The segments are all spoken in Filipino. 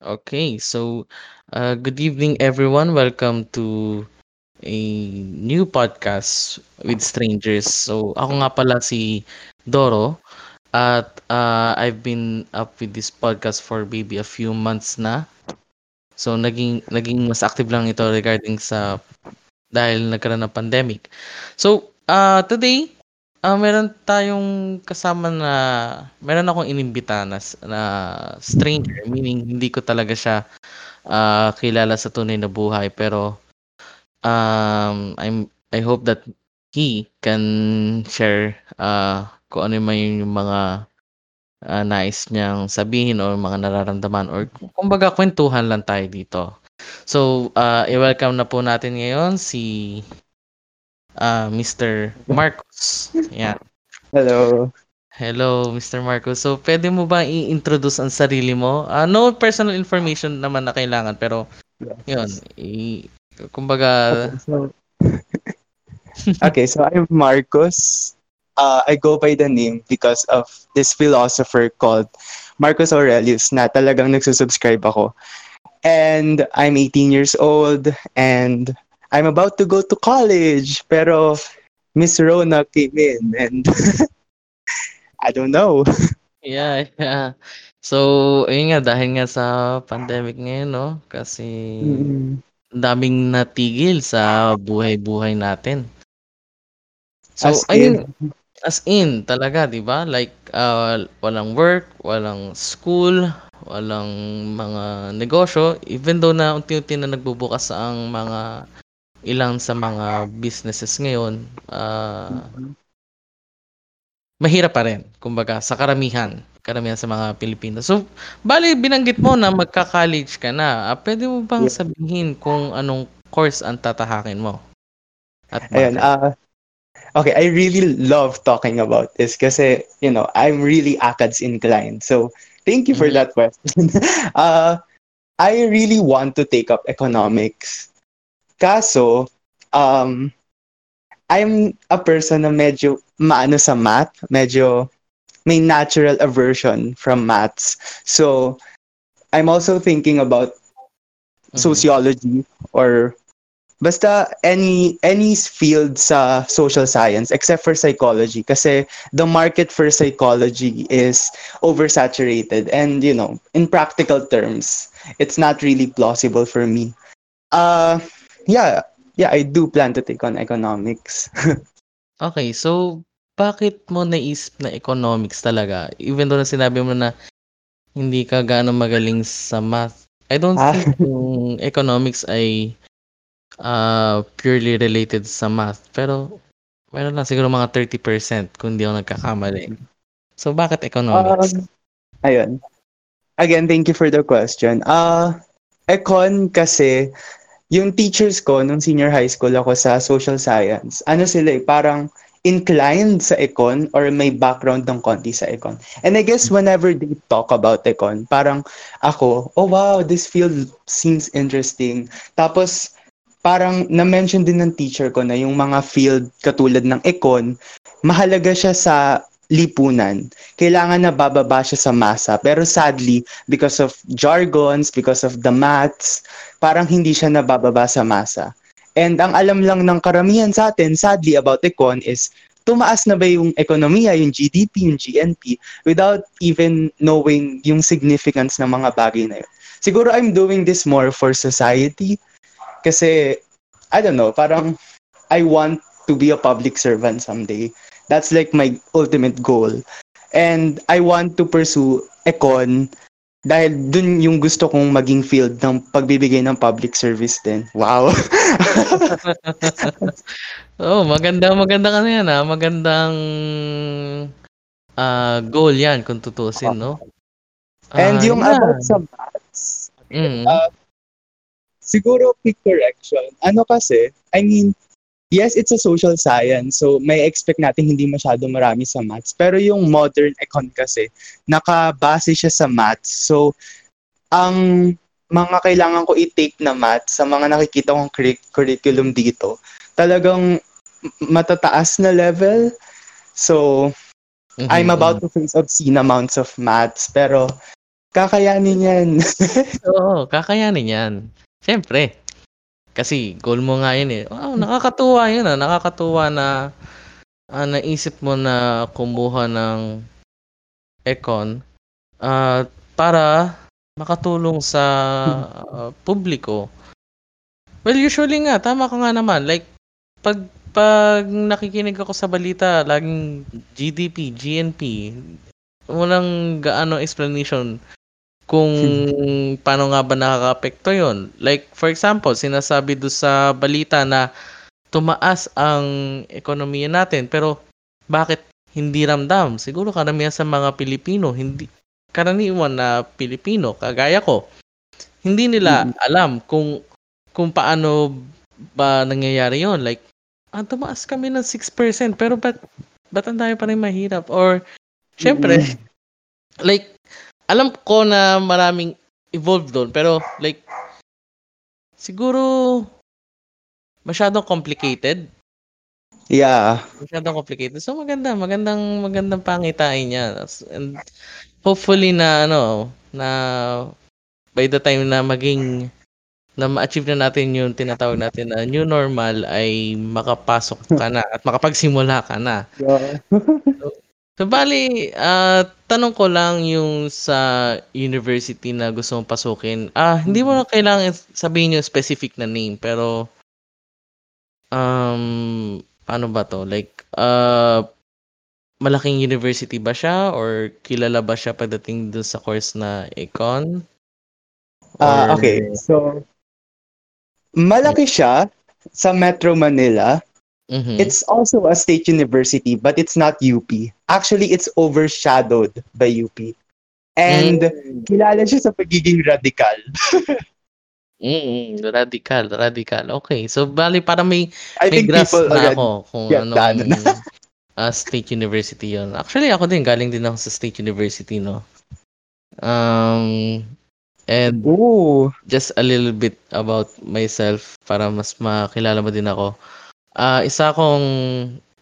Okay, so uh, good evening, everyone. Welcome to a new podcast with strangers. So ako nga pala si Doro at uh, I've been up with this podcast for maybe a few months na. So naging naging mas active lang ito regarding sa dahil nagkaroon ng pandemic. So uh, today Ah, meron tayong kasama na meron akong inimbita na, na stranger, meaning hindi ko talaga siya uh, kilala sa tunay na buhay pero um, I'm I hope that he can share uh, kung ano man yung mga uh, nais niyang sabihin or mga nararamdaman or kumbaga kwentuhan lang tayo dito. So, uh, i-welcome na po natin ngayon si uh, Mr. Marcos. Yeah. Hello. Hello, Mr. Marcos. So, pwede mo ba i-introduce ang sarili mo? Uh, no personal information naman na kailangan, pero yes. yun, i- kumbaga... Okay, so, okay, so I'm Marcos. Uh, I go by the name because of this philosopher called Marcus Aurelius na talagang nagsusubscribe ako. And I'm 18 years old and I'm about to go to college, pero Miss Rona came in and I don't know. Yeah, yeah. So, ayun nga, dahil nga sa pandemic ngayon, no? Kasi mm-hmm. daming natigil sa buhay-buhay natin. So, as ayun, in. as in, talaga, di ba? Like, uh, walang work, walang school, walang mga negosyo, even though na unti-unti na nagbubukas ang mga ilang sa mga businesses ngayon, uh, mahirap pa rin. Kumbaga, sa karamihan. Karamihan sa mga Pilipino. So, bali, binanggit mo na magka-college ka na. Uh, pwede mo bang sabihin kung anong course ang tatahakin mo? At Ayan, uh, okay, I really love talking about this kasi, you know, I'm really ACADS inclined. So, thank you for mm-hmm. that question. uh, I really want to take up economics Kaso, um, I'm a person na medyo maano sa math, medyo may natural aversion from maths. So, I'm also thinking about mm-hmm. sociology or basta any any field sa social science except for psychology kasi the market for psychology is oversaturated and you know in practical terms it's not really plausible for me uh yeah, yeah, I do plan to take on economics. okay, so bakit mo naisip na economics talaga? Even though na sinabi mo na hindi ka gaano magaling sa math. I don't ah. think yung economics ay uh, purely related sa math. Pero meron lang siguro mga 30% kung hindi ako nagkakamali. So bakit economics? Um, ayun. Again, thank you for the question. Uh, econ kasi yung teachers ko nung senior high school ako sa social science, ano sila eh, parang inclined sa econ or may background ng konti sa econ. And I guess whenever they talk about econ, parang ako, oh wow, this field seems interesting. Tapos parang na-mention din ng teacher ko na yung mga field katulad ng econ, mahalaga siya sa lipunan. Kailangan na bababa siya sa masa. Pero sadly, because of jargons, because of the maths, parang hindi siya nabababa sa masa. And ang alam lang ng karamihan sa atin, sadly, about econ is tumaas na ba yung ekonomiya, yung GDP, yung GNP, without even knowing yung significance ng mga bagay na yun. Siguro I'm doing this more for society kasi, I don't know, parang I want to be a public servant someday. That's like my ultimate goal. And I want to pursue econ dahil dun yung gusto kong maging field ng pagbibigay ng public service din. Wow. oh, maganda maganda ka na yan ha. Magandang uh, goal yan kung tutusin, no? And uh, yung yeah. about sa maths, mm. uh, siguro quick correction. Ano kasi, I mean, yes, it's a social science. So, may expect natin hindi masyado marami sa maths. Pero yung modern econ kasi, nakabase siya sa maths. So, ang mga kailangan ko i-take na maths sa mga nakikita kong curriculum dito, talagang matataas na level. So, Mhm, I'm about to face obscene amounts of maths, pero kakayanin yan. Oo, kakayanin yan. Siyempre. Kasi goal mo nga yun eh. Wow, nakakatuwa yun ah. Nakakatuwa na ah, naisip mo na kumuha ng econ ah, para makatulong sa ah, publiko. Well, usually nga, tama ka nga naman. Like, pag, pag nakikinig ako sa balita, laging GDP, GNP, walang gaano explanation kung paano nga ba nakaka-apekto yon. Like, for example, sinasabi do sa balita na tumaas ang ekonomiya natin, pero bakit hindi ramdam? Siguro karamihan sa mga Pilipino, hindi karaniwan na Pilipino, kagaya ko, hindi nila Mm. alam kung kung paano ba nangyayari yon. Like, ah, tumaas kami ng 6%, pero ba't, ba't ang tayo pa rin mahirap? Or, syempre, Mm. like, alam ko na maraming evolved doon, pero like, siguro, masyadong complicated. Yeah. Masyadong complicated. So, maganda, magandang, magandang pangitain niya. And hopefully na, ano, na by the time na maging na ma-achieve na natin yung tinatawag natin na new normal ay makapasok ka na at makapagsimula ka na. Yeah. So bali, ah, tanong ko lang yung sa university na gusto mong pasukin. Ah, hindi mo na kailangan sabihin yung specific na name pero um ano ba to? Like uh malaking university ba siya or kilala ba siya pagdating dun sa course na econ? Ah, Or- okay. So, malaki siya sa Metro Manila. Mhm. It's also a state university, but it's not UP. Actually, it's overshadowed by UP. And Mm. kilala siya sa pagiging radical. Mm, radical, radical. Okay. So bali para may I may think grasp people na ako kung ano? ah, state university yon. Actually ako din galing din ako sa state university no. Um and Ooh. just a little bit about myself para mas makilala mo din ako. Ah, isa akong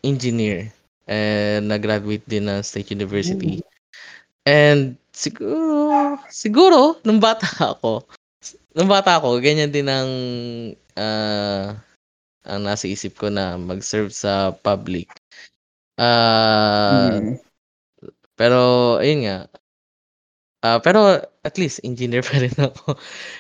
engineer and nag-graduate din ng State University. And siguro siguro nung bata ako, nung bata ako, ganyan din ang ah ang nasa isip ko na mag-serve sa public. Ah, Mm. pero ayun nga. Ah, pero at least engineer pa rin ako.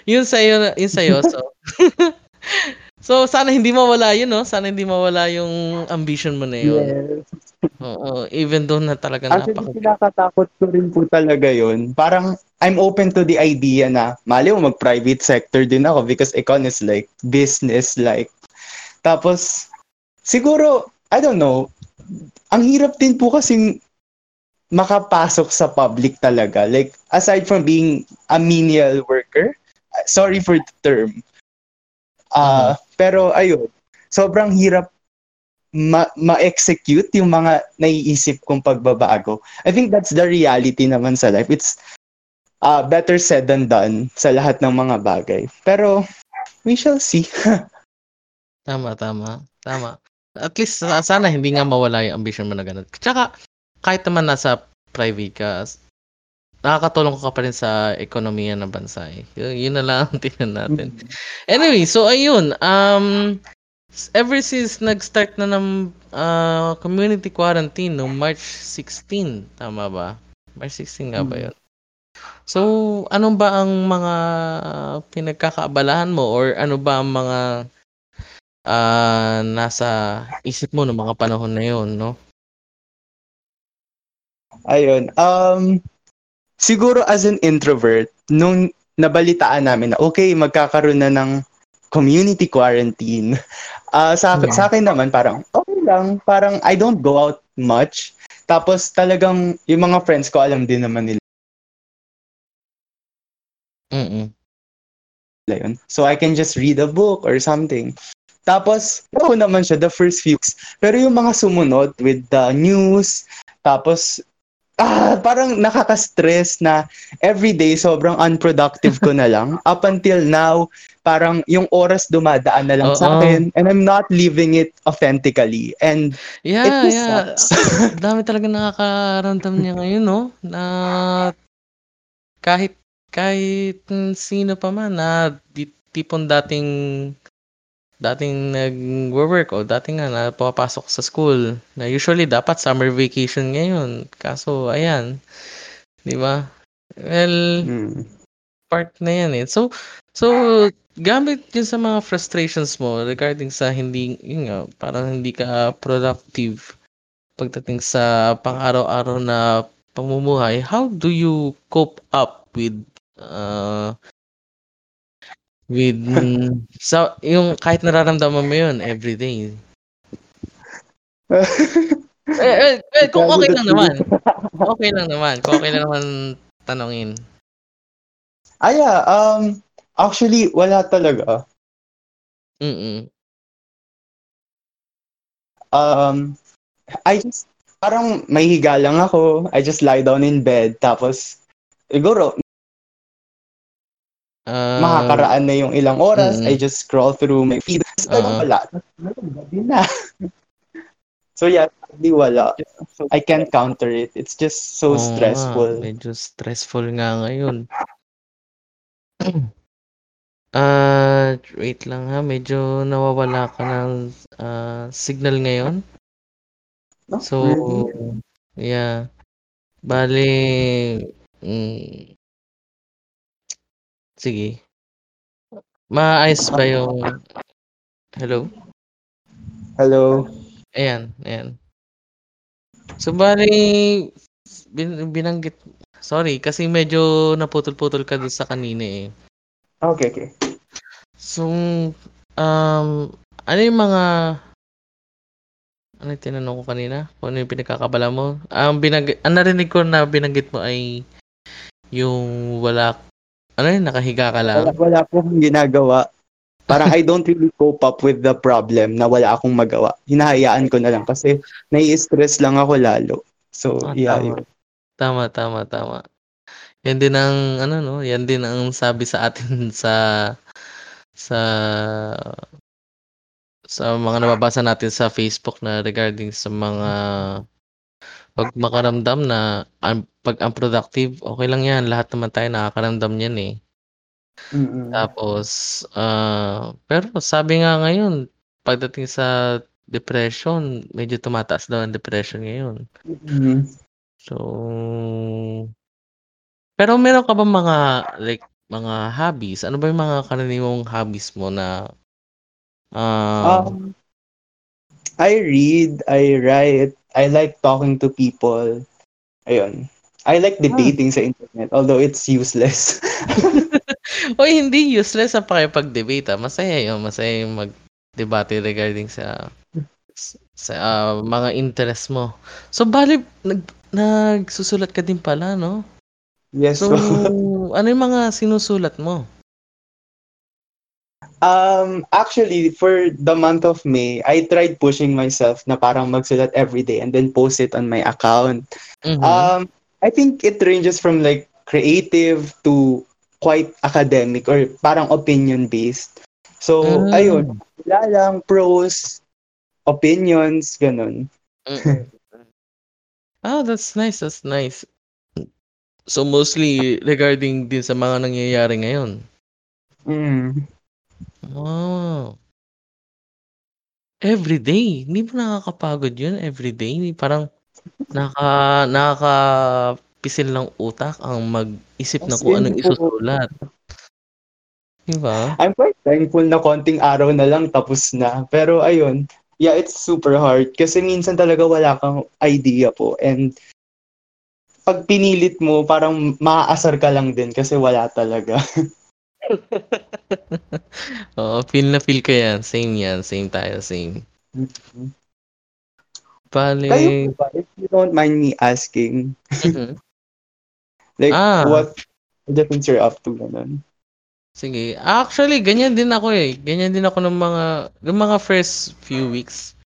yun sa yun sa so So sana hindi mawala yun, no? Sana hindi mawala yung ambition mo na yun. Yes. Oo, even though na talaga Actually, napaka kinakatakot ko rin po talaga yun. Parang, I'm open to the idea na, mali mo mag-private sector din ako because econ is like, business like. Tapos, siguro, I don't know, ang hirap din po kasing makapasok sa public talaga. Like, aside from being a menial worker, sorry for the term, ah pero ayun, sobrang hirap ma- ma-execute yung mga naiisip kong pagbabago. I think that's the reality naman sa life. It's uh, better said than done sa lahat ng mga bagay. Pero, we shall see. Tama, tama. Tama. At least sa- sana hindi nga mawala yung ambition mo na ganun. Tsaka kahit naman nasa private ka, nakakatulong ka pa rin sa ekonomiya ng bansa eh. Yun, yun na lang ang tingnan natin. Anyway, so ayun, um ever since nag-start na ng ah, community quarantine no March 16, tama ba? March 16 nga ba Mm. 'yun? So, ano ba ang mga pinagkakaabalahan mo or ano ba ang mga ah, nasa isip mo ng mga panahon na 'yon, no? Ayun. Um, siguro as an introvert, nung nabalitaan namin na okay, magkakaroon na ng community quarantine, ah sa, Hmm. sa akin naman parang okay lang. Parang I don't go out much. Tapos talagang yung mga friends ko alam din naman nila Mm. yun. So I can just read a book or something. Tapos, ako naman siya the first few weeks. Pero yung mga sumunod with the news, tapos ah, parang nakaka-stress na everyday sobrang unproductive ko na lang. Up until now, parang yung oras dumadaan na lang sa Oo. akin and I'm not living it authentically. And it Yeah, just yeah. Dami talagang nakakaramdam niya ngayon, no? Na kahit kahit sino pa man na tipong dating dating nag-work o dating nga na pumapasok sa school na usually dapat summer vacation ngayon. Kaso ayan, 'di ba? Well, Mm. part na yan eh. So, so gamit yun sa mga frustrations mo regarding sa hindi, yun nga, parang hindi ka productive pagdating sa pang-araw-araw na pamumuhay, how do you cope up with uh, with mm, sa yung kahit nararamdaman mo yun every day? Eh, eh, eh, kung okay lang naman. Okay lang naman. Kung okay lang naman tanongin. Ah, yeah, um, actually, wala talaga. Mm-mm. Um, I just, parang may higa lang ako. I just lie down in bed. Tapos, siguro, Uh, makakaraan na yung ilang oras. mm. I just scroll through my feed. Tapos, Oo. wala. Gabi na. so, yeah, hindi wala. I can't counter it. It's just so nga, stressful. medyo stressful nga ngayon. Ah, wait lang ha, medyo nawawala ka ng ah, signal ngayon. So, yeah. Bale, mm, sige. Maayos ba yung Hello? Hello? Ayan, ayan. So, bale, bin, binanggit, sorry, kasi medyo naputol-putol ka doon sa kanina eh. Okay, okay. So, um, ano yung mga ano yung tinanong ko kanina? Kung ano yung pinagkakabala mo? Ang binag ang narinig ko na binanggit mo ay yung wala ano yun, nakahiga ka Wala, lang? wala akong ginagawa. Parang I don't really cope up with the problem na wala akong magawa. Hinahayaan ko na lang kasi nai-stress lang ako lalo. So, Ah, yeah, tama. yun. Tama, tama, tama. Yan din ang ano no, yan din ang sabi sa atin sa sa sa mga nababasa natin sa Facebook na regarding sa mga pag makaramdam na un, pag unproductive, okay lang yan. Lahat naman tayo nakakaramdam yan eh. Mm-mm. Tapos, ah, pero sabi nga ngayon, pagdating sa depression, medyo tumataas daw ang depression ngayon. Mm-mm. So, pero meron ka ba mga like mga hobbies? Ano ba yung mga karaniwang hobbies mo na ah Um, I read, I write, I like talking to people. Ayun. I like debating sa internet, although it's useless. Oy, hindi useless ang pakipag-debate. Ah. Masaya yun. Masaya yung mag-debate regarding sa sa ah, mga interest mo. So, bali, nag, nagsusulat ka din pala, no? yes. So, ano yung mga sinusulat mo? Um, actually, for the month of May, I tried pushing myself na parang magsulat every day and then post it on my account. Mhm. Um, I think it ranges from like creative to quite academic or parang opinion based. So, Mm. ayun, wala lang pros, opinions, ganun. Mm. Ah, that's nice. That's nice. So, mostly regarding din sa mga nangyayari ngayon. Mm. Oh. Everyday. Hindi ba nakakapagod yun? Everyday. Parang naka, nakakapisil ng utak ang mag-isip na As kung in, anong oo. isusulat. Diba? I'm quite thankful na konting araw na lang tapos na. Pero ayun, yeah, it's super hard kasi minsan talaga wala kang idea po and pag pinilit mo, parang maaasar ka lang din kasi wala talaga. Oo, feel na feel ko yan. Same yan. Same tayo. Same. Bale. Kayo ba, if you don't mind me asking, Mhm. like, Ah. what the things you're up to, ganun? Sige. Actually, ganyan din ako eh. Ganyan din ako ng mga, ng mga first few weeks.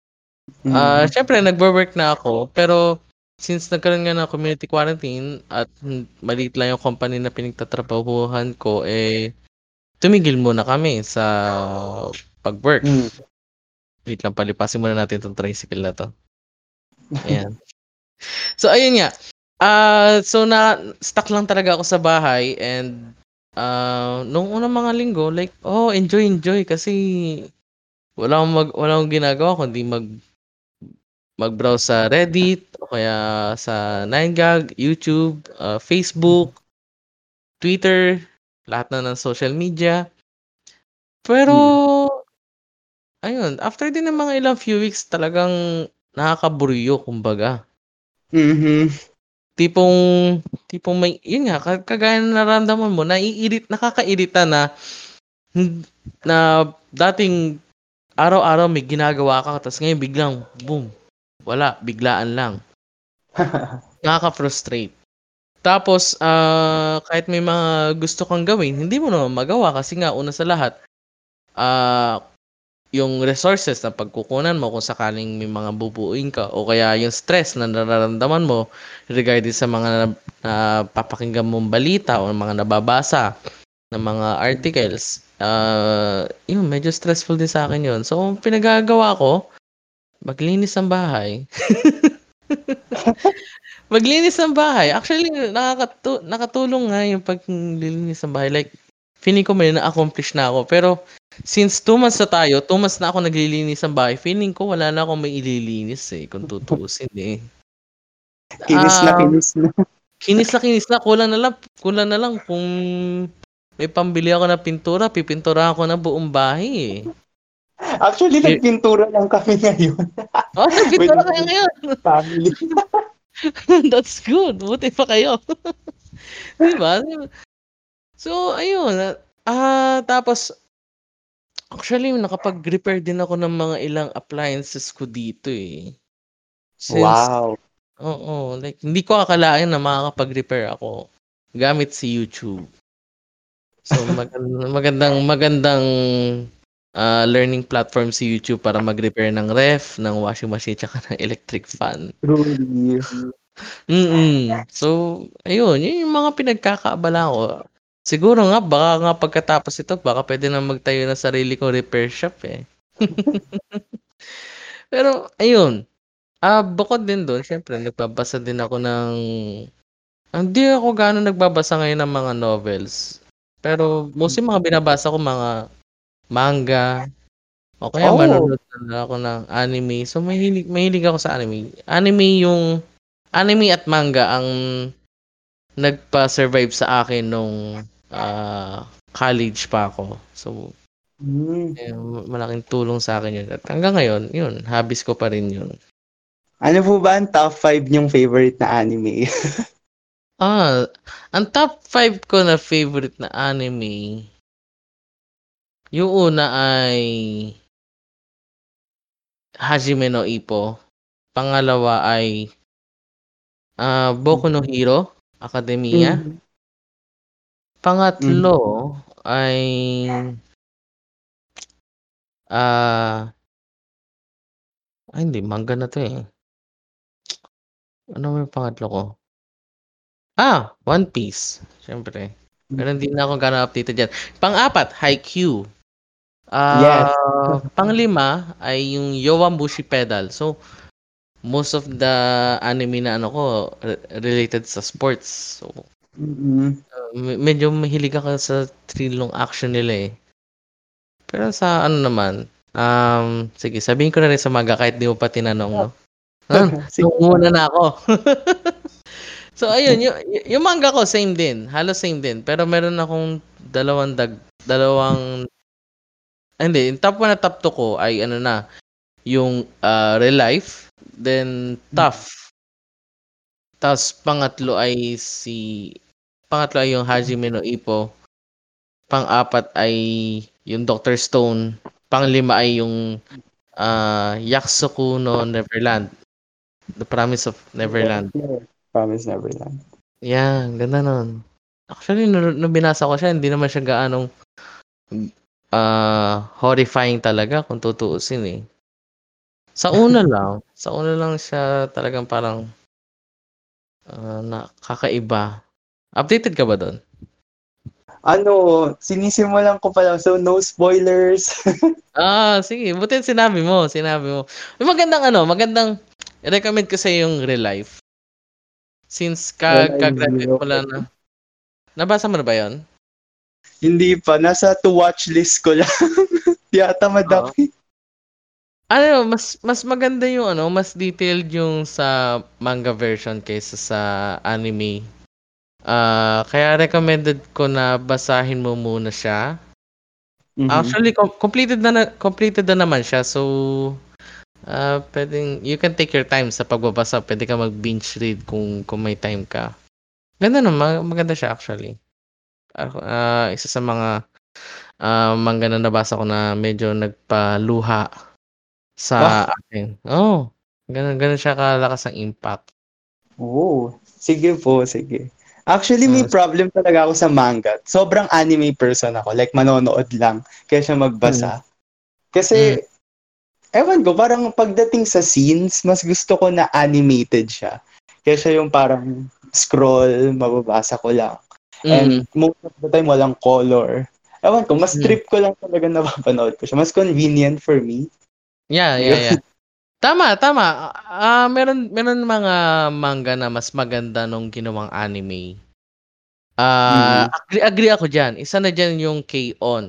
Mm. Ah, syempre nagwo-work na ako, pero since nagkaroon nga ng community quarantine at maliit lang yung company na pinagtatrabahuhan ko, eh, tumigil muna kami sa pag-work. Mm. Wait lang, palipasin muna natin itong tricycle na to. Ayan. so, ayun nga. Ah, so na stuck lang talaga ako sa bahay and ah nung unang mga linggo like oh enjoy enjoy kasi wala akong mag wala akong ginagawa kundi mag mag-browse sa Reddit o kaya sa 9gag, YouTube, ah, Facebook, Twitter, lahat na ng social media. Pero ayun, after din ng mga ilang few weeks talagang nakakaburyo kumbaga. Mhm. Tipong tipong may yun nga ka kagaya ng nararamdaman mo naiirit nakakairita na na dating araw-araw may ginagawa ka ta's ngayon biglang boom, wala, biglaan lang. Nakaka-frustrate. Tapos, ah, kahit may mga gusto kang gawin hindi mo naman magawa kasi nga una sa lahat, ah, yung resources na pagkukunan mo kung sakaling may mga bubuuin ka o kaya yung stress na nararamdaman mo regarding sa mga napapakinggan mong balita o mga nababasa na mga articles, ah, yun medyo stressful din sa akin yun. So, pinagagawa ko, maglinis ng bahay. Maglinis ng bahay. Actually, nakakatu nakatulong nga yung paglilinis ng bahay. Like, feeling ko may na-accomplish na ako. Pero, since 2 months na tayo, 2 months na ako naglilinis ng bahay, feeling ko wala na akong maililinis eh, kung tutuusin eh. Kinis na Um, kinis na. Kinis na kinis na. Kulang na lang, kulang na lang kung may pambili ako ng pintura, pipinturahan ko na buong bahay eh. Actually, nagpintura lang kami ngayon Oh, nagpintura kayo ngayon. family. That's good. Buti pa kayo. 'Di ba? So, ayun, ah, tapos actually nakapag-repair din ako ng mga ilang appliances ko dito eh. Since Wow. oo, like hindi ko akalain na makakapag-repair ako gamit si YouTube. So, magan magandang magandang, ah, learning platform si YouTube para mag-repair ng ref, ng washing machine, tsaka ng electric fan. Truly. Mm. So, ayun, yun yung mga pinagkakaabalahan ko. Siguro nga baka nga pagkatapos ito baka puwede na magtayo ng sarili kong repair shop eh. Pero ayun, ah, bukod din dun siyempre nagbabasa din ako ng hindi ako gaano nagbabasa ngayon ng mga novels. Pero mostly mga binabasa ko mga manga o kaya Oh. manonood na ako ng anime. So, mahilig mahilig ako sa anime. Anime yung anime at manga ang nagpa-survive sa akin nung, ah, college pa ako. So, Hmm. ayun malaking tulong sa'kin yun at hanggang ngayon yun, hobbies ko pa rin yun. Ano po ba ang top 5 niyong favorite na anime? Ah, ang top 5 ko na favorite na anime yung una ay Hajime no Ippo. Pangalawa ay, ah, Boku no Hero Academia. Mhm. Pangatlo Mhm. ay ah ay hindi, manga na 'to eh. Ano yung pangatlo ko? Ah, One Piece, siyempre. Pero hindi na ako gaano updated diyan. Pang-apat, Haikyuu. Yes. Ah, panglima ay yung Yowamushi Pedal. So, most of the anime na ano ko re related sa sports. So, Mm. ah, me medyo mahilig ako sa thrill nung action nila eh. Pero sa ano naman, um, sige sabihin ko na rin sa manga kahit di mo pa tinanong 'no. Ah, Sige. nangunguna na ako. So ayun, yu yung manga ko same din, halos same din. Pero meron akong dalawang dag dalawang hindi, yung top 1 at top 2 ko ay ano na, yung, ah, Real Life, then Tough. Tas pangatlo ay si pangatlo ay yung Hajime no Ippo. Pang-apat ay yung Doctor Stone. Panglima ay yung, ah, Yakusoku no Neverland. The Promise of Neverland. Promise Neverland. Yeah, ganda nun. Actually nung nung binasa ko siya hindi naman siya gaanong, ah, horrifying talaga kung tutuusin eh. Sa una lang, sa una lang siya talagang parang Ah, na kakaiba. Updated ka ba dun? Ano, sinisimulan ko pa lang. So, no spoilers. Ah, sige. Buti sinabi mo, sinabi mo. May magandang ano, magandang recommend ko sa yung Real Life. Since ka, Wala, ka-graduate mo lang na. Nabasa mo na ba yon? Hindi pa. Nasa to-watch list ko lang. Di ata madami. Ano, mas mas maganda yung ano, mas detailed yung sa manga version kaysa sa anime. Ah, kaya recommended ko na basahin mo muna siya. Mhm. Actually, com- completed na, na completed na naman siya. So, ah pwedeng, you can take your time sa pagbabasa. Pwede ka mag-binge read kung, kung may time ka. Ganda naman, maganda siya actually. Ako, ah, isa sa mga ah, manga na nabasa ko na medyo nagpaluha sa akin. Oh, ganun, ganun siya kalakas ang impact. Oo. Sige po, sige. Actually, may Ah, problem talaga ako sa manga. Sobrang anime person ako. Like, manonood lang kaysa magbasa. Kasi, ewan ko, parang pagdating sa scenes, mas gusto ko na animated siya. Kaysa yung parang scroll, mababasa ko lang. And Mm, most of the time, walang color. Ewan ko, mas Mm. trip ko lang talaga napapanood ko siya. Mas convenient for me. yeah, yeah, yeah. Tama, tama. Ah, meron meron mga manga na mas maganda nung ginawang anime. Ah, Mm. agree, agree ako diyan. Isa na diyan yung K-On.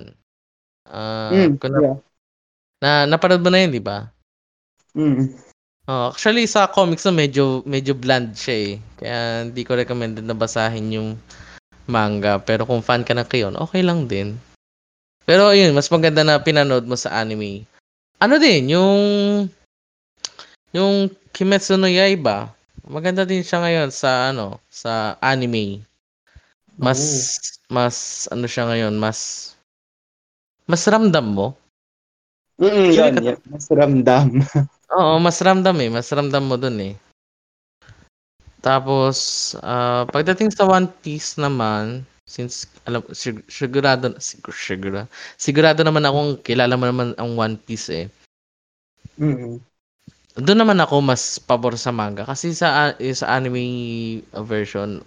Ah, Mm, na, yeah. na napanood mo na yun, di ba? Mm. Oh, actually sa comics na medyo medyo bland siya eh. Kaya hindi ko recommended na basahin yung manga. Pero kung fan ka ng K-On, okay lang din. Pero yun, mas maganda na pinanood mo sa anime. Ano din, yung yung Kimetsu no Yaiba. Maganda din siya ngayon sa ano, sa anime. Mas mas ano siya ngayon, mas mas ramdam mo. Mm, yun, kat- yun. Mas ramdam. Oo, mas ramdam eh. Mas ramdam mo dun eh. Tapos, ah, pagdating sa One Piece naman, since alam sig- sigurado sigur, sigurado, sigurado naman akong kilala mo naman ang One Piece eh. Mm. Doon naman ako mas pabor sa manga kasi sa eh, sa anime version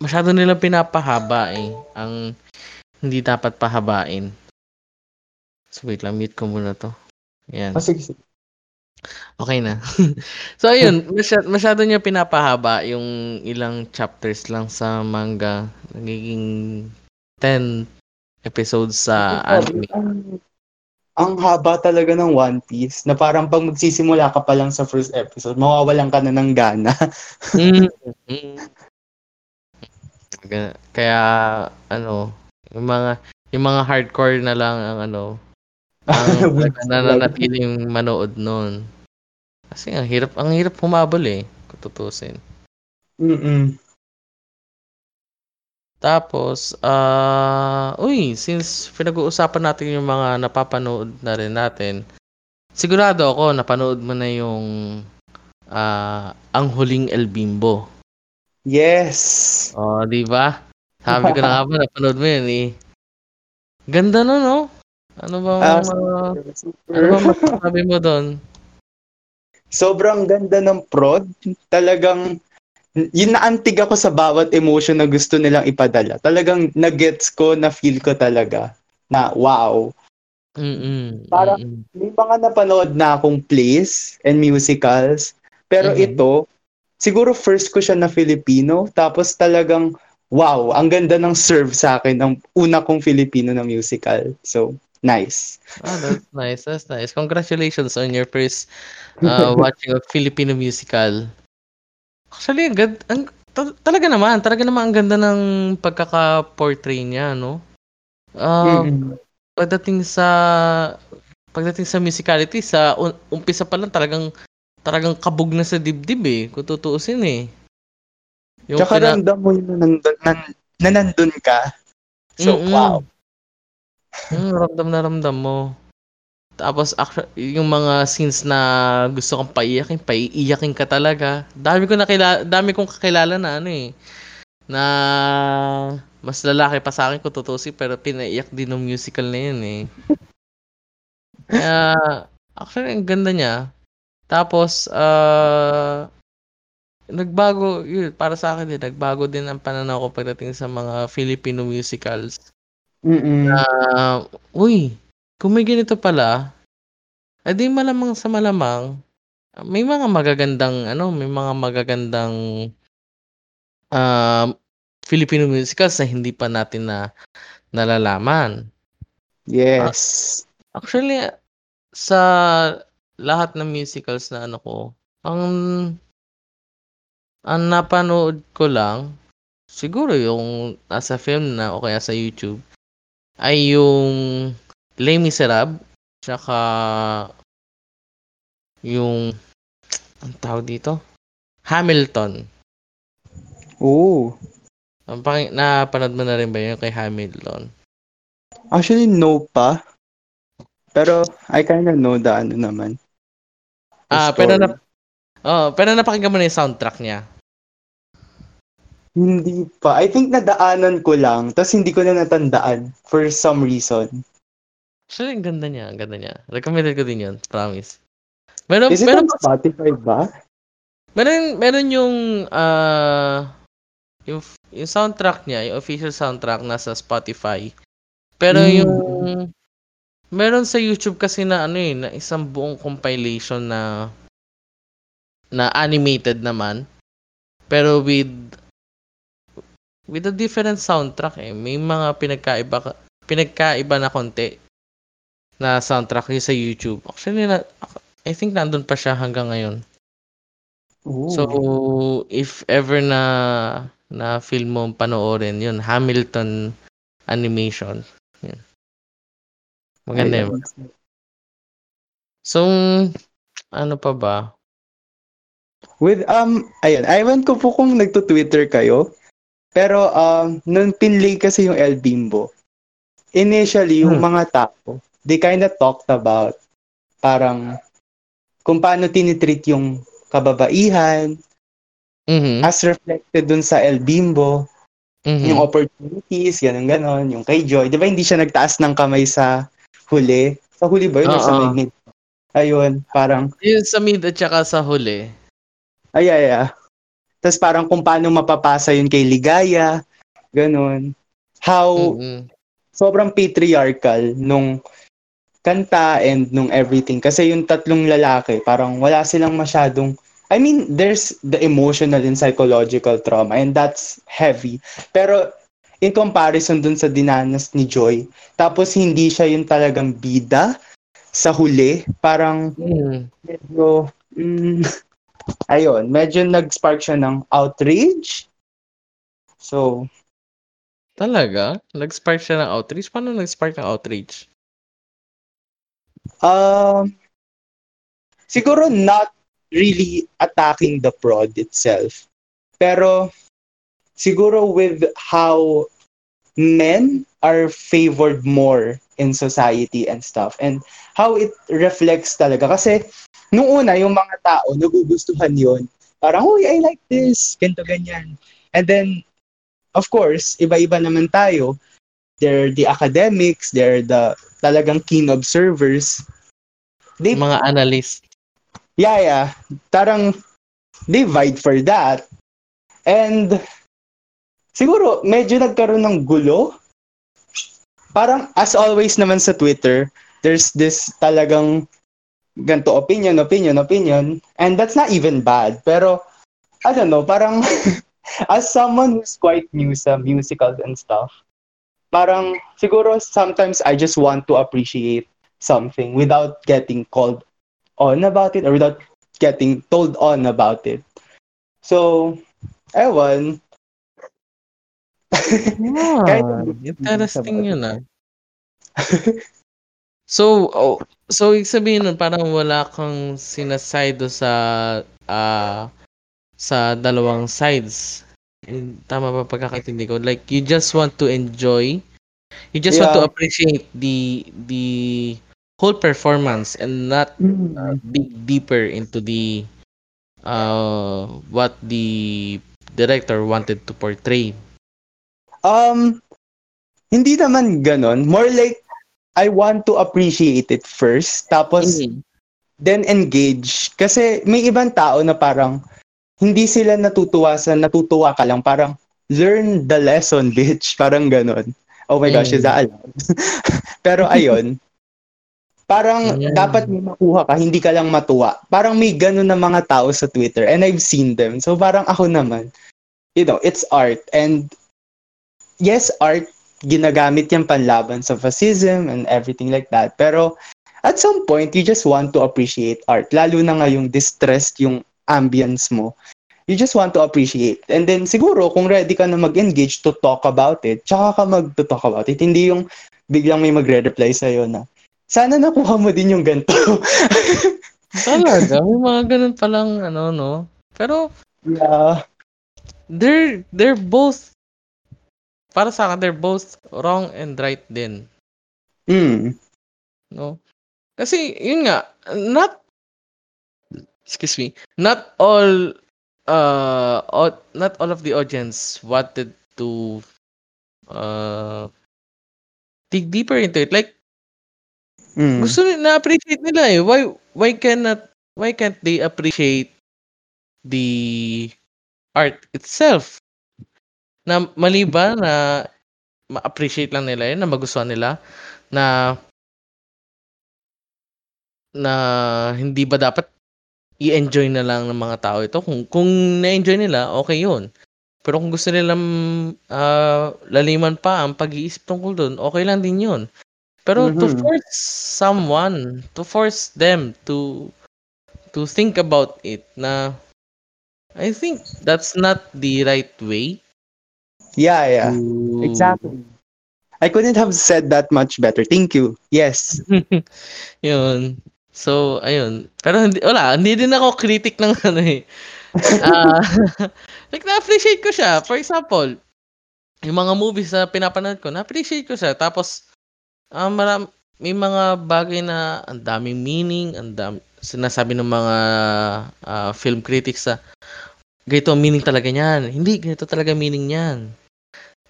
masyado nilang pinapahaba eh ang hindi dapat pahabain. So wait lang, mute ko muna to. Yan. Oh, sige, sige. Okay na. so ayun, masyado, masyado niya pinapahaba yung ilang chapters lang sa manga. Nagiging 10 episodes sa anime. Ang, ang haba talaga ng One Piece na parang pag magsisimula ka pa lang sa first episode, mawawalan ka na ng gana. Mm. Mm. Ga- Kaya ano, yung mga yung mga hardcore na lang ang ano, ang talaga nananatiling manood noon. Kasi ang hirap, ang hirap humabol eh, kung tutusin. Mm-mm. Tapos, ah, uy, since pinag-uusapan natin yung mga napapanood na rin natin, sigurado ako napanood mo na yung ah, Ang Huling El Bimbo. Yes. Oh, di ba? Sabi ko na nga ba, napanood mo yun eh. Ganda no, no? Ano ba Ah, mga, super. ano ba masasabi mo doon? Sobrang ganda ng prod. Talagang, yun naantig ako sa bawat emotion na gusto nilang ipadala. Talagang nagets ko, na-feel ko talaga na wow. Mm-mm. Parang- mm-mm. May mga napanood na akong plays and musicals. Pero Mhm. ito, siguro first ko siya na Filipino. Tapos talagang, wow, ang ganda ng serve sa akin ng una kong Filipino na musical. So, nice. Ah, that's nice. That's nice. Congratulations on your first uh, watching a Filipino musical. Actually, ang ganda, ang, ta- talaga naman, talaga naman ang ganda ng pagkaka-portray niya, no? Ah, Mm-mm. pagdating sa pagdating sa musicality sa un- umpisa pa lang talagang talagang kabog na sa dibdib eh kung tutuusin eh. Yung Tsaka pina- ramdam mo yun na nandun, nan, na nandun ka. So, Mm-mm. wow. Mm, ramdam na ramdam mo. Tapos actu- yung mga scenes na gusto kang paiyakin, paiiyakin ka talaga. Dami ko nakilala, dami kong kakilala na ano eh na mas lalaki pa sa akin kung tutusin pero pinaiyak din ng musical na yun eh. Kaya actually ang ganda niya. Tapos uh, nagbago yun para sa akin din, nagbago din ang pananaw ko pagdating sa mga Filipino musicals. Mm. Na, uy, kung may ganito pala, eh di malamang sa malamang, may mga magagandang ano, may mga magagandang um, Filipino musicals na hindi pa natin na nalalaman. Yes. Actually, sa lahat ng musicals na ano ko, ang ang napanood ko lang, siguro yung nasa film na o kaya sa YouTube, ay yung Les Miserables, tsaka yung, ang tawag dito? Hamilton. Oh. Ang pang, napanood mo na rin ba yun kay Hamilton? Actually, no pa. Pero I kind of know the ano naman. the Ah, pero story. na, oh, pero napakinggan mo na yung soundtrack niya. Hindi pa. I think nadaanan ko lang, tapos hindi ko na natandaan for some reason. Actually, ang ganda niya, ang ganda niya. Recommended ko din yun, promise. Meron, Is it meron, on Spotify ba? meron, meron yung, ah, yung, yung soundtrack niya, yung official soundtrack nasa Spotify. Pero Mm. yung, meron sa YouTube kasi na ano eh, na isang buong compilation na, na animated naman. Pero with, with a different soundtrack eh. May mga pinagkaiba, ka- pinagkaiba na konti na soundtrack yung sa YouTube. Actually, na, I think nandun pa siya hanggang ngayon. Ooh. So, if ever na na film mo panoorin, yun, Hamilton animation. Yun. Maganda yun. So, ano pa ba? With, um, ayun, aywan ko po kung nagto-Twitter kayo. Pero, um, nung pinlay kasi yung El Bimbo, initially, yung Hmm. mga tao, they kind of talked about parang kung paano tinitreat yung kababaihan Mhm. as reflected dun sa El Bimbo, mhm. yung opportunities, ganun ganon yung kay Joy. Di ba hindi siya nagtaas ng kamay sa huli? Sa huli ba yun? Or sa may mid? Ayun, parang Yun sa mid at saka sa huli. Ay, ay, ay. Tapos parang kung paano mapapasa yun kay Ligaya, ganun. How Mhm. sobrang patriarchal nung kanta and nung everything. Kasi yung tatlong lalaki, parang wala silang masyadong, I mean, there's the emotional and psychological trauma and that's heavy. Pero in comparison dun sa dinanas ni Joy, tapos hindi siya yung talagang bida sa huli, parang Mhm. medyo, mm, ayun, medyo nag-spark siya ng outrage. So, Talaga? Nag-spark siya ng outreach? Paano nag-spark ng outreach? um, siguro not really attacking the prod itself. Pero, siguro with how men are favored more in society and stuff and how it reflects talaga. Kasi, nung una, yung mga tao, nagugustuhan yon Parang, uy, I like this, ganito, ganyan. And then, of course, iba-iba naman tayo. They're the academics, they're the talagang keen observers. They, Mga analyst. yeah, yeah. Tarang, they vied for that. And, siguro, medyo nagkaroon ng gulo. Parang, as always naman sa Twitter, there's this talagang ganto opinion, opinion, opinion. And that's not even bad. Pero, I don't know, parang, as someone who's quite new sa musicals and stuff, parang, siguro, sometimes I just want to appreciate something without getting called on about it or without getting told on about it. So, ewan. Ah, Kahit hindi interesting yun ah. So, oh, so ibig sabihin nun, parang wala kang sinaside do sa ah sa dalawang sides. Eh, Tama ba pagkakaintindi ko? Like you just want to enjoy, you just want to Yeah. appreciate the the whole performance and not uh, dig deeper into the uh what the director wanted to portray. Um, hindi naman ganon. More like, I want to appreciate it first, tapos Mhm. then engage. Kasi may ibang tao na parang, hindi sila natutuwa sa natutuwa ka lang. Parang, learn the lesson, bitch. Parang ganon. Oh my gosh, is that allowed? Pero ayun, parang Yeah. dapat may makuha ka, hindi ka lang matuwa. Parang may ganon na mga tao sa Twitter and I've seen them. So parang ako naman, you know, it's art and yes, art, ginagamit yan panlaban sa fascism and everything like that. Pero at some point, you just want to appreciate art. Lalo na ngayong distressed yung ambience mo. You just want to appreciate. And then siguro, kung ready ka na mag-engage to talk about it, tsaka ka mag-talk about it. Hindi yung biglang may magre-reply sa'yo na, sana nakuha mo din yung ganito. Talaga, may mga ganun palang ano, no? Pero, yeah. they're, they're both, para sa akin, they're both wrong and right din. Mm. No? Kasi, yun nga, not, excuse me, not all, uh, not all of the audience wanted to, uh, dig deeper into it. Like, Mm. gusto nila, na-appreciate nila eh. Why, why cannot, why can't they appreciate the art itself? Na mali ba na ma-appreciate lang nila yun, na magustuhan nila, na na hindi ba dapat i-enjoy na lang ng mga tao ito? Kung, kung na-enjoy nila, okay yun. Pero kung gusto nilang ah, laliman pa ang pag-iisip tungkol dun, okay lang din yun. Pero to Mhm. force someone, to force them to to think about it na I think that's not the right way. Yeah, yeah. to- Exactly. I couldn't have said that much better. Thank you. Yes. Yun. So, ayun. Pero hindi, wala, hindi din ako critic ng ano eh. Ah, like, na-appreciate ko siya. For example, yung mga movies na pinapanood ko, na-appreciate ko siya. Tapos, ah maram, may mga bagay na ang daming meaning, ang dam, sinasabi ng mga ah, film critics sa ganito ang meaning talaga niyan. Hindi, ganito talaga meaning niyan.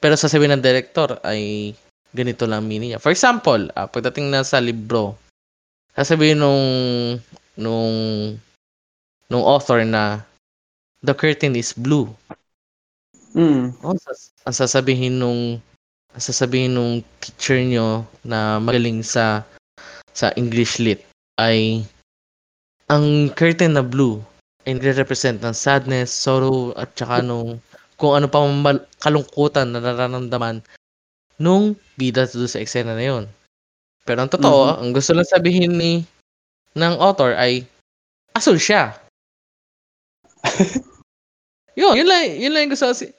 Pero sasabihin ng director ay ganito lang meaning niya. For example, ah, pagdating na sa libro, sasabihin nung nung nung author na the curtain is blue. Mm. Oh, sas- ang sasabihin nung ang sasabihin nung teacher nyo na magaling sa sa English lit ay ang curtain na blue ay nagre-represent ng sadness, sorrow at saka nung kung ano pa mal- kalungkutan na nararamdaman nung bida doon sa eksena na yun. Pero ang totoo, ang gusto lang sabihin ni ng author ay asul siya. yun, yun lang, yun lang yung gusto kasi.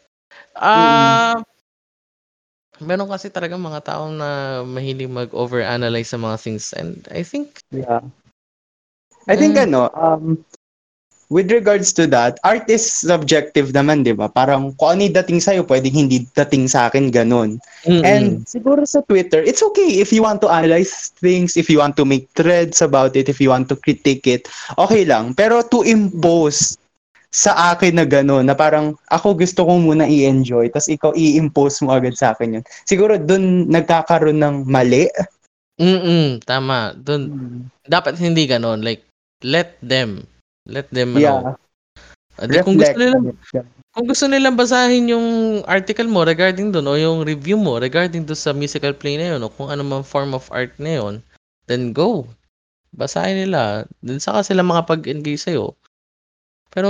Ah, meron kasi talaga mga taong na mahilig mag-overanalyze sa mga things and I think Yeah. I think Mm. ano, um, with regards to that, art is subjective naman, di ba? Parang kung ano dating sa'yo, pwedeng hindi dating sa akin, ganun. mm And siguro sa Twitter, it's okay if you want to analyze things, if you want to make threads about it, if you want to critique it, okay lang. Pero to impose sa akin na gano'n, na parang ako gusto kong muna i-enjoy, tapos ikaw i-impose mo agad sa akin yun. Siguro dun nagkakaroon ng mali. mm tama. Dun, dapat hindi ganon. Like, let them. Let them, ano. Yeah. Ah, di kung gusto nila, kung gusto nilang basahin yung article mo regarding dun o yung review mo regarding dun sa musical play na yun o kung ano man form of art na yun, then go. Basahin nila. Then saka sila makapag-engage sa'yo. Pero,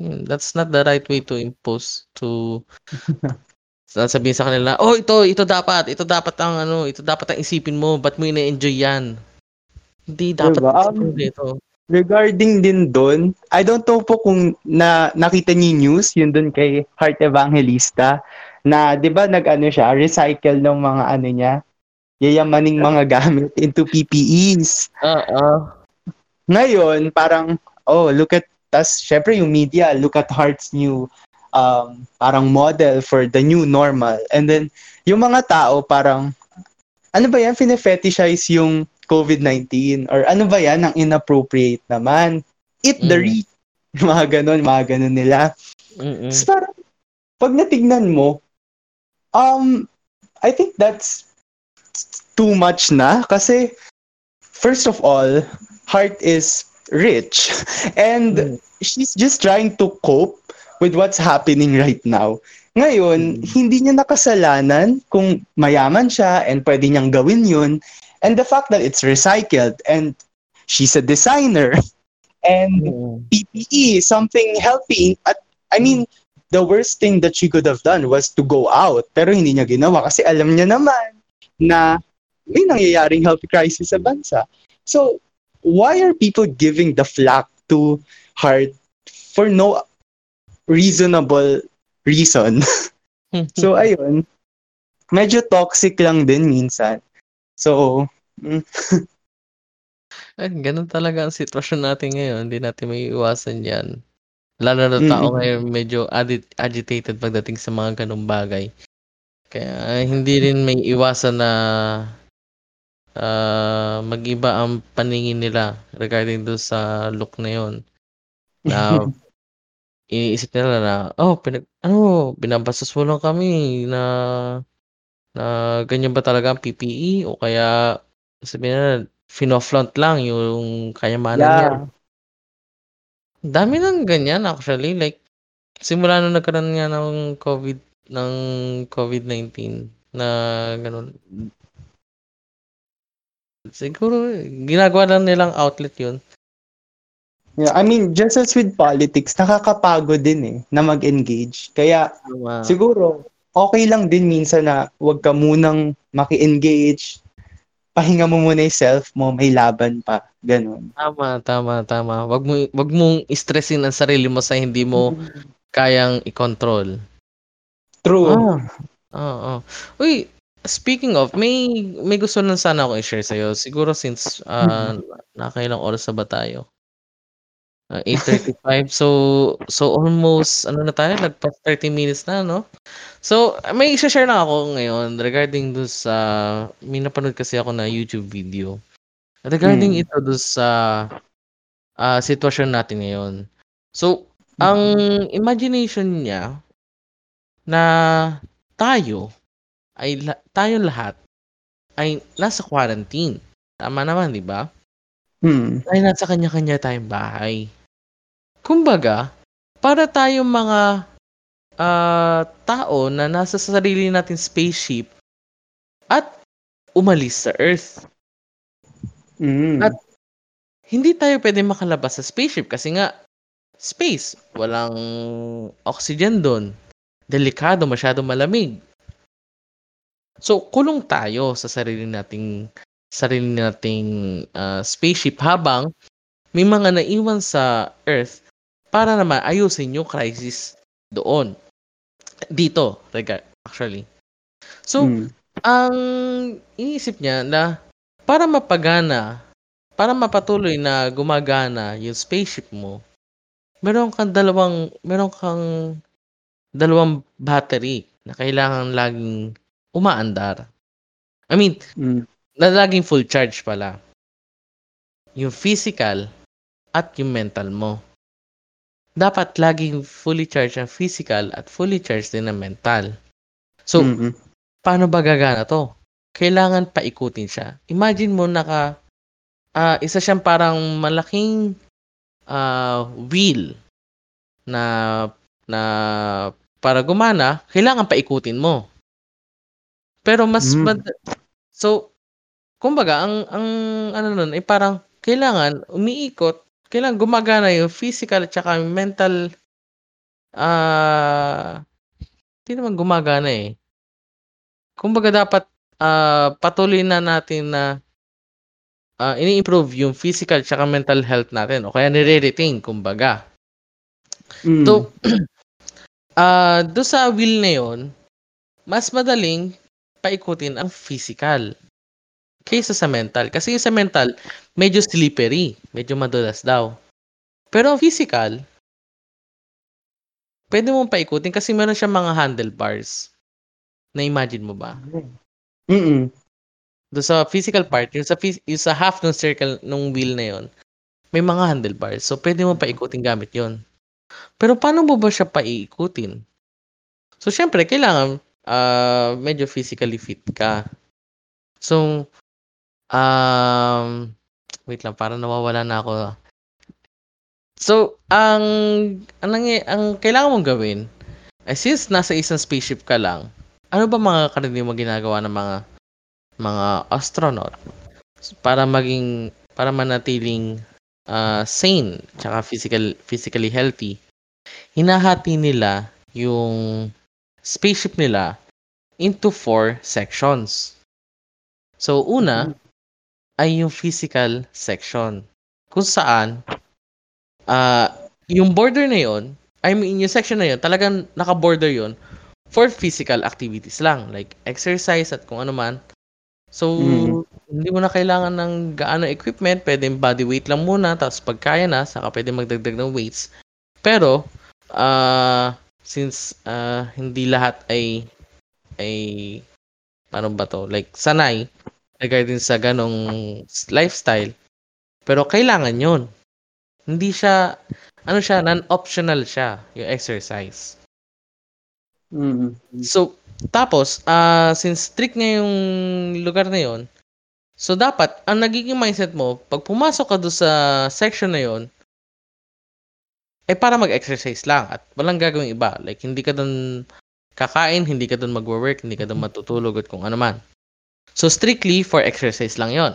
hmm, that's not the right way to impose to sabihin sa kanila, oh, ito, ito dapat, ito dapat ang ano, ito dapat ang isipin mo, ba't mo ina-enjoy yan? Hindi dapat Diba? Um, ito. Regarding din doon, I don't know po kung na nakita niyo news, yun doon kay Heart Evangelista, na 'di ba nag-ano siya, recycle ng mga ano niya, yayamaning mga gamit into PPEs. Oo. Ngayon, parang, oh, look at tas syempre yung media, look at Heart's new um, parang model for the new normal. And then, yung mga tao parang, ano ba yan, fine-fetishize yung COVID-19? Or ano ba yan, ang inappropriate naman? Eat the Mm. rich. Mga ganon, mga ganon nila. Mm-mm. Tapos parang, pag natignan mo, um, I think that's too much na kasi first of all, Heart is rich and Mm. she's just trying to cope with what's happening right now. Ngayon, Mm. hindi niya nakasalanan kung mayaman siya and pwede niyang gawin yun. And the fact that it's recycled and she's a designer and Mm. PPE, something healthy. At I mean, the worst thing that she could have done was to go out. Pero hindi niya ginawa kasi alam niya naman na may nangyayaring health crisis sa bansa. So, why are people giving the flack to Heart for no reasonable reason? so, ayun. Medyo toxic lang din minsan. So, mm, Eh, ganun talaga ang sitwasyon natin ngayon. Hindi natin may iwasan yan. Lalo na tao ngayon medyo adi- agitated pagdating sa mga ganung bagay. Kaya hindi rin may iwasan na ah, mag-iba ang paningin nila regarding do sa look na yon. Na iniisip nila na, oh, pinag, ano, binabastos mo lang kami na na ganyan ba talaga ang PPE o kaya sabihin na finoflaunt lang yung kayamanan niya. yeah. Dami ng ganyan actually like simula nung nagkaroon nga ng COVID ng COVID-19 na ganun. Siguro ginagawa lang nilang outlet 'yun. Yeah, I mean, just as with politics, nakakapagod din eh na mag-engage. Kaya Tama. siguro okay lang din minsan na wag ka munang maki-engage. Pahinga mo muna yung self mo, may laban pa. Ganun. Tama, tama, tama. Wag mo wag mong stressin ang sarili mo sa hindi mo kayang i-control. True. Ah. Oo. Uy, speaking of, may may gusto lang sana ako i-share sa'yo. Siguro since ah nakailang oras na ba tayo? Ah, 8:35. So so almost ano na tayo, lagpas 30 minutes na, no? So may i-share lang ako ngayon regarding dun sa may napanood kasi ako na YouTube video. Regarding Mm. ito dun sa ah, sitwasyon natin ngayon. So ang imagination niya na tayo ay la- tayo lahat ay nasa quarantine. Tama naman, di ba? Hmm. Ay nasa kanya-kanya tayong bahay. Kumbaga, para tayong mga ah, tao na nasa sarili natin spaceship at umalis sa Earth. Mm. At hindi tayo pwede makalabas sa spaceship kasi nga space, walang oxygen doon. Delikado, masyado malamig. So, kulong tayo sa sarili nating sarili nating ah, spaceship habang may mga naiwan sa Earth para naman ayusin yung crisis doon. Dito, actually. So, Mm. ang iniisip niya na para mapagana, para mapatuloy na gumagana yung spaceship mo, meron kang dalawang, meron kang dalawang battery na kailangan laging umaandar. I mean, Mm. na laging full charge pala. Yung physical at yung mental mo. Dapat laging fully charged ang physical at fully charged din ang mental. So, Mm-mm. paano ba gagana to? Kailangan paikutin siya. Imagine mo naka ah, isa siyang parang malaking ah, wheel na na para gumana, kailangan paikutin mo. Pero mas Mm. mad- so kumbaga ang ang ano nun ay parang kailangan umiikot, kailangan gumagana yung physical at saka mental ah hindi naman gumagana eh. Kumbaga dapat ah, patuloy na natin na ah, ini-improve yung physical at mental health natin o kaya nire-retain kumbaga. Mm. So, ah do sa will na yon, mas madaling paikutin ang physical kaysa sa mental. Kasi yung sa mental, medyo slippery, medyo madulas daw. Pero ang physical, pwede mong paikutin kasi meron siyang mga handlebars. Na-imagine mo ba? Mm-mm. Do sa physical part, yung sa, yung sa half ng circle ng wheel na yon, may mga handlebars. So, pwede mo paikutin gamit yon. Pero paano mo ba siya paiikutin? So, syempre, kailangan ah, medyo physically fit ka. So, um, wait lang, parang nawawala na ako. So, ang ang, nangy- ang kailangan mong gawin ay since nasa isang spaceship ka lang, ano ba mga karaniwang ginagawa ng mga mga astronaut para maging para manatiling ah, sane tsaka physical physically healthy? Hinahati nila yung spaceship nila into four sections. So, una ay yung physical section. Kung saan ah yung border na yon I mean yung section na yon talagang naka-border yon for physical activities lang like exercise at kung ano man. So Mm. hindi mo na kailangan ng gaano equipment pwedeng body weight lang muna tapos pag kaya na saka pwede magdagdag ng weights. Pero ah since ah, hindi lahat ay ay ano ba to? Like sanay regarding sa ganong lifestyle. Pero kailangan yon hindi siya ano siya non-optional siya yung exercise. Mm. so tapos ah since strict nga yung lugar na yon so dapat ang nagiging mindset mo pag pumasok ka doon sa section na yon eh para mag-exercise lang at walang gagawing iba. Like hindi ka doon kakain hindi ka doon magwo-work hindi ka doon matutulog at kung ano man so strictly for exercise lang yon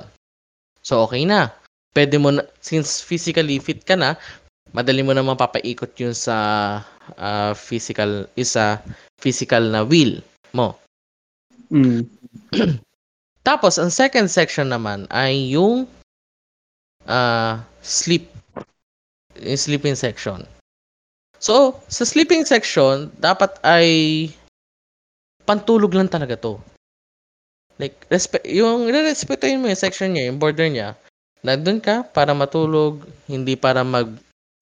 so okay na pwede mo na, since physically fit ka na madali mo na mapapaikot yun sa ah, physical isa physical na wheel mo Mm. Tapos, ang second section naman ay yung ah, sleep. Yung sleeping section. So, sa sleeping section, dapat ay pantulog lang talaga to. Like, respe- yung respetuhin mo yung section niya, yung border niya, nandun ka para matulog, hindi para mag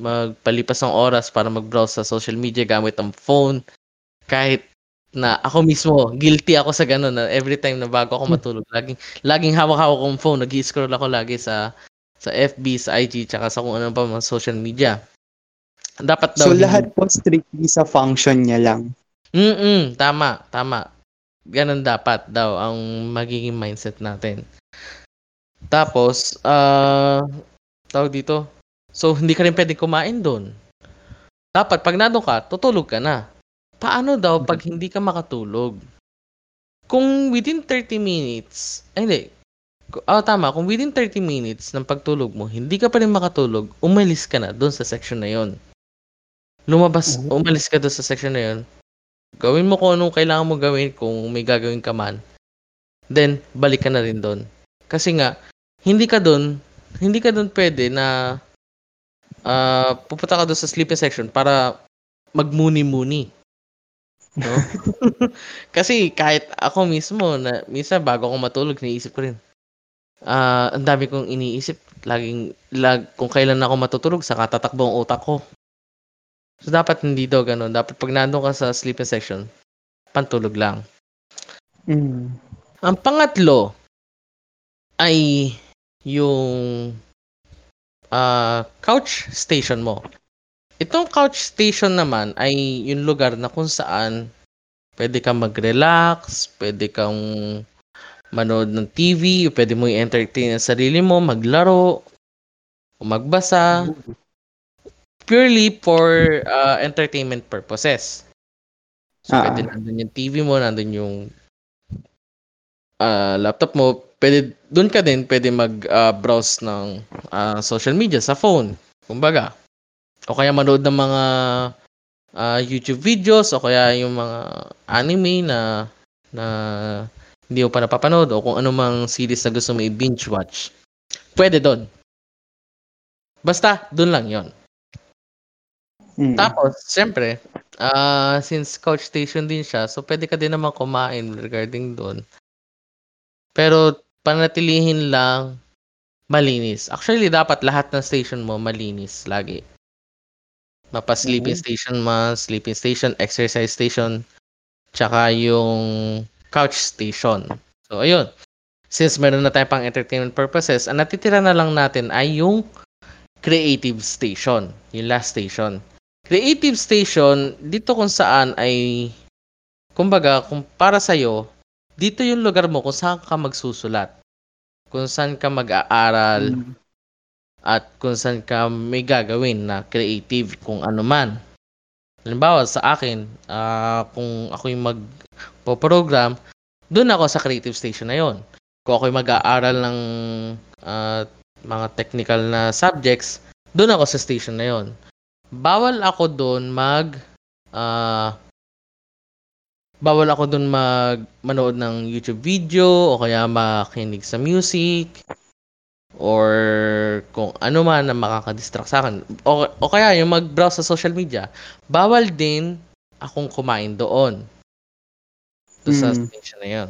magpalipas ng oras para mag-browse sa social media gamit ang phone. Kahit na ako mismo, guilty ako sa ganun na every time na bago ako matulog, laging laging hawak-hawak kong phone, nag-scroll ako lagi sa sa FB, sa IG, tsaka sa kung ano pa mga social media. Dapat daw So lahat po strictly sa function niya lang. Mm, tama, tama. Ganun dapat daw ang magiging mindset natin. Tapos, ah, tawag dito. So, hindi ka rin pwedeng kumain doon. Dapat, pag nandun ka, tutulog ka na. Paano daw pag hindi ka makatulog? Kung within 30 minutes, ay hindi, Ah, tama. Kung within 30 minutes ng pagtulog mo, hindi ka pa rin makatulog, umalis ka na doon sa section na yon. Lumabas, Mhm. umalis ka doon sa section na yon. Gawin mo kung anong kailangan mo gawin kung may gagawin ka man. Then, balik ka na rin doon. Kasi nga, hindi ka doon, hindi ka doon pwede na ah, pupunta ka doon sa sleeping section para magmuni-muni. No? Kasi kahit ako mismo, na, minsan bago ako matulog, naisip ko rin, ah ang dami kong iniisip. Laging, lag, kung kailan ako matutulog, saka tatakbo ang utak ko. So, dapat hindi daw ganun. Dapat pag nandun ka sa sleeping section, pantulog lang. Mm. Ang pangatlo ay yung ah, couch station mo. Itong couch station naman ay yung lugar na kung saan pwede kang mag-relax, pwede kang manood ng TV, pwede mo i-entertain ang sarili mo, maglaro, o magbasa, purely for ah, entertainment purposes. So, Ah. pwede nandun yung TV mo, nandun yung ah, laptop mo, pwede, doon ka din pwede mag-browse ng ah, social media sa phone, kumbaga. O kaya manood ng mga ah, YouTube videos, o kaya yung mga anime na na hindi mo pa napapanood, o kung ano mang series na gusto mo i-binge watch. Pwede doon. Basta, doon lang yon Mm. Tapos, siyempre, ah since couch station din siya, so pwede ka din naman kumain regarding doon. Pero, panatilihin lang malinis. Actually, dapat lahat ng station mo malinis lagi. Mapa sleeping Oo. station man, sleeping station, exercise station, tsaka yung couch station. So, ayun. Since meron na tayo pang entertainment purposes, ang natitira na lang natin ay yung creative station, yung last station. Creative station, dito kung saan ay, kumbaga, kung para sa'yo, dito yung lugar mo kung saan ka magsusulat. Kung saan ka mag-aaral, Mm. at kung saan ka may gagawin na creative kung ano man. Halimbawa sa akin, uh, kung ako yung magpo-program, doon ako sa creative station na yon. Kung ako yung mag-aaral ng uh, mga technical na subjects, doon ako sa station na yon. Bawal ako doon mag uh, bawal ako doon mag manood ng YouTube video o kaya makinig sa music or kung ano man na makakadistract sa akin. O, o kaya yung mag-browse sa social media. Bawal din akong kumain doon. Doon mm. sa hmm. station na yun.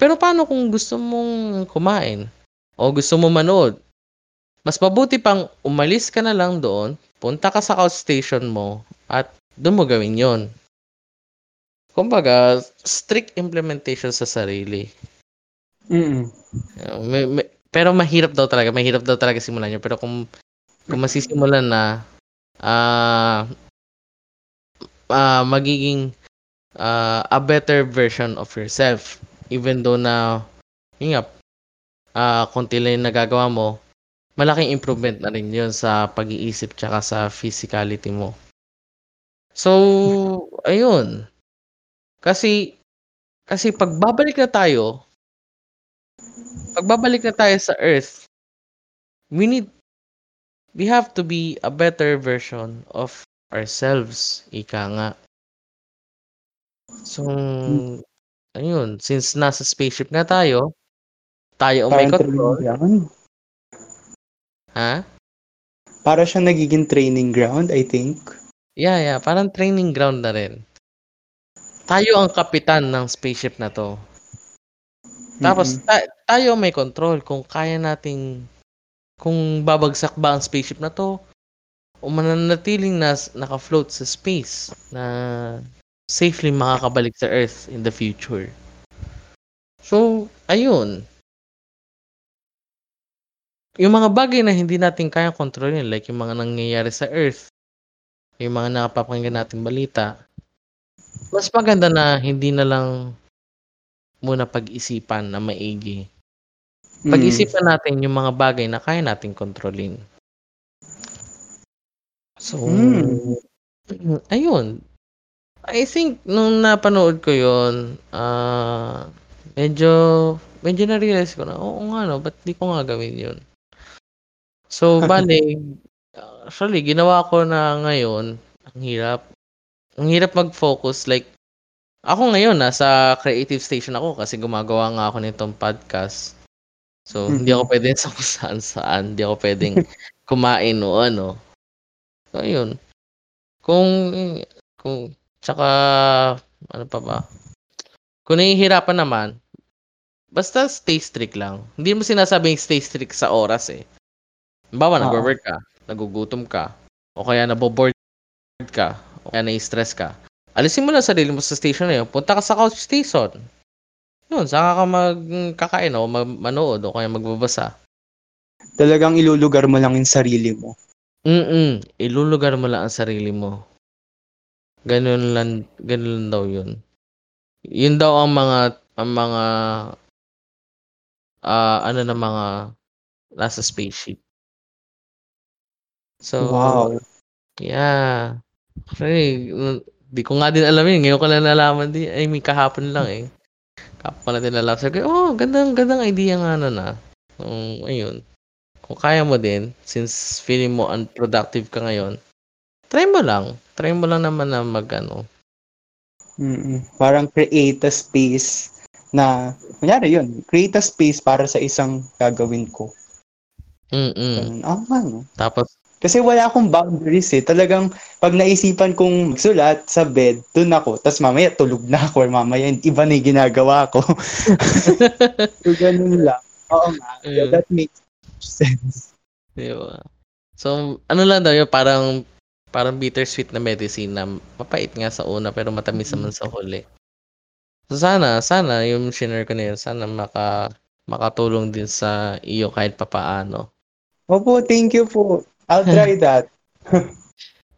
Pero paano kung gusto mong kumain? O gusto mo manood? Mas mabuti pang umalis ka na lang doon, punta ka sa couch station mo, at doon mo gawin yon. Kumbaga, strict implementation sa sarili. Mm. May, may, pero mahirap daw talaga, mahirap daw talaga simulan yun. Pero kung, kung masisimulan na, ah, uh, uh, magiging uh, a better version of yourself. Even though na, yun nga, uh, konti lang yung nagagawa mo, malaking improvement na rin yun sa pag-iisip tsaka sa physicality mo. So, ayun. Kasi, kasi pagbabalik na tayo pagbabalik na tayo sa Earth, we need, we have to be a better version of ourselves. Ika nga. So, ayun, since nasa spaceship na tayo, tayo ang may control. Ha? Para siya nagiging training ground, I think. Yeah, yeah. Parang training ground na rin. Tayo ang kapitan ng spaceship na to. Tapos, ta- tayo may control kung kaya nating kung babagsak ba ang spaceship na to o mananatiling na naka-float sa space na safely makakabalik sa Earth in the future. So, ayun. Yung mga bagay na hindi natin kaya kontrolin, like yung mga nangyayari sa Earth, yung mga nakapapakinggan natin balita, mas maganda na hindi na lang muna pag-isipan na maigi. Pag-isipan mm. natin yung mga bagay na kaya nating kontrolin. So, mm. ayun. I think nung napanood ko yon uh, medyo medyo na-realize ko na, oo nga no, ba't di ko nga gawin yun? So, bale, actually, ginawa ko na ngayon, ang hirap. Ang hirap mag-focus. Like, ako ngayon, nasa creative station ako kasi gumagawa nga ako nitong podcast. So, mm-hmm. hindi ako pwedeng sa kung saan saan. Hindi ako pwedeng kumain o ano. So, ayun. Kung, kung, tsaka, ano pa ba? Kung nahihirapan naman, basta stay strict lang. Hindi mo sinasabing stay strict sa oras eh. Bawa, uh-huh. nag-work ka, nagugutom ka, o kaya naboboard ka, o kaya na-stress ka Alisin mo lang sarili mo sa station na yun. Punta ka sa couch station. Yun, saka ka magkakain o manood o kaya magbabasa. Talagang ilulugar mo lang yung sarili mo. Mm Ilulugar mo lang ang sarili mo. Ganun lang, ganun lang daw yun. Yun daw ang mga, ang mga, uh, ano na mga nasa spaceship. So, wow. Yeah. Actually, Di ko nga din alam yun. Ngayon ko lang nalaman din. I mean, kahapon lang eh. Kahapon ko lang din nalaman. Sabi ko, oh, gandang, gandang idea nga na na. Um, ayun. Kung kaya mo din, since feeling mo unproductive ka ngayon, try mo lang. Try mo lang naman na mag ano. Mm-mm. Parang create a space na, kunyari yun, create a space para sa isang gagawin ko. Mm-mm. Ah, ano? Tapos, kasi wala akong boundaries eh. Talagang pag naisipan kong magsulat sa bed, dun ako. Tapos mamaya tulog na ako or mamaya iba na yung ginagawa ko. so ganun lang. Oo nga. Yeah, that makes sense. Diba? So, ano lang daw yun, parang parang bittersweet na medicine na mapait nga sa una pero matamis naman sa huli. So sana, sana yung share ko na yun, sana maka, makatulong din sa iyo kahit papaano. Opo, thank you po. I'll try that.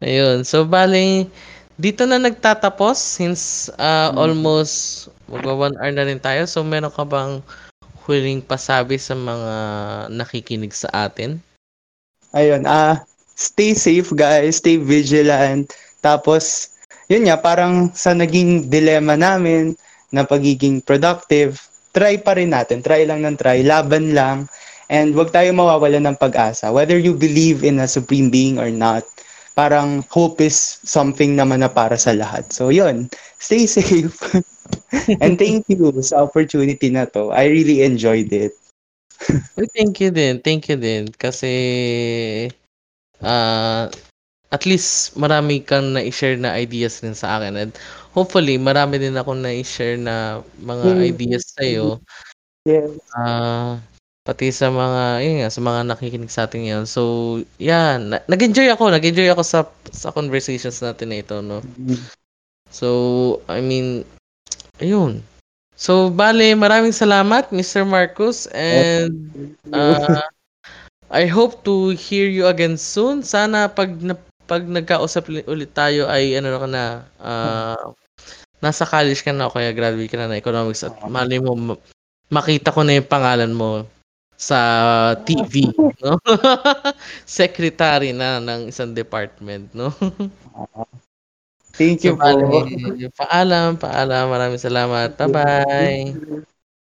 Ayun. So, bali, dito na nagtatapos since uh, mm-hmm. almost magwa one hour na rin tayo. So, meron ka bang huling pasabi sa mga nakikinig sa atin? Ayun, ah, stay safe guys, stay vigilant. Tapos, yun nga, parang sa naging dilemma namin na pagiging productive, try pa rin natin. Try lang ng try, laban lang. And wag tayo mawawala ng pag-asa. Whether you believe in a supreme being or not, parang hope is something naman na para sa lahat. So yun, stay safe. And thank you sa opportunity na to. I really enjoyed it. Thank you din. Thank you din. Kasi, ah, at least marami kang na-share na ideas din sa akin. And hopefully, marami din ako na-share na mga Hmm. ideas sa'yo. Yes. Ah, pati sa mga, yun nga, sa mga nakikinig sa atin ngayon. So, yan. Na- nag-enjoy ako. Nag-enjoy ako sa sa conversations natin na ito, no? So, I mean, ayun. So, bale, maraming salamat, Mr. Marcos. And, ah, I hope to hear you again soon. Sana pag na, pag nagkausap li- ulit tayo ay ano ka na ah, nasa college ka na o kaya graduate ka na ng economics at mali mo ma- makita ko na yung pangalan mo sa TV, no? Secretary na ng isang department, no? Thank So, you po. bale, paalam, paalam. Maraming salamat. Bye-bye.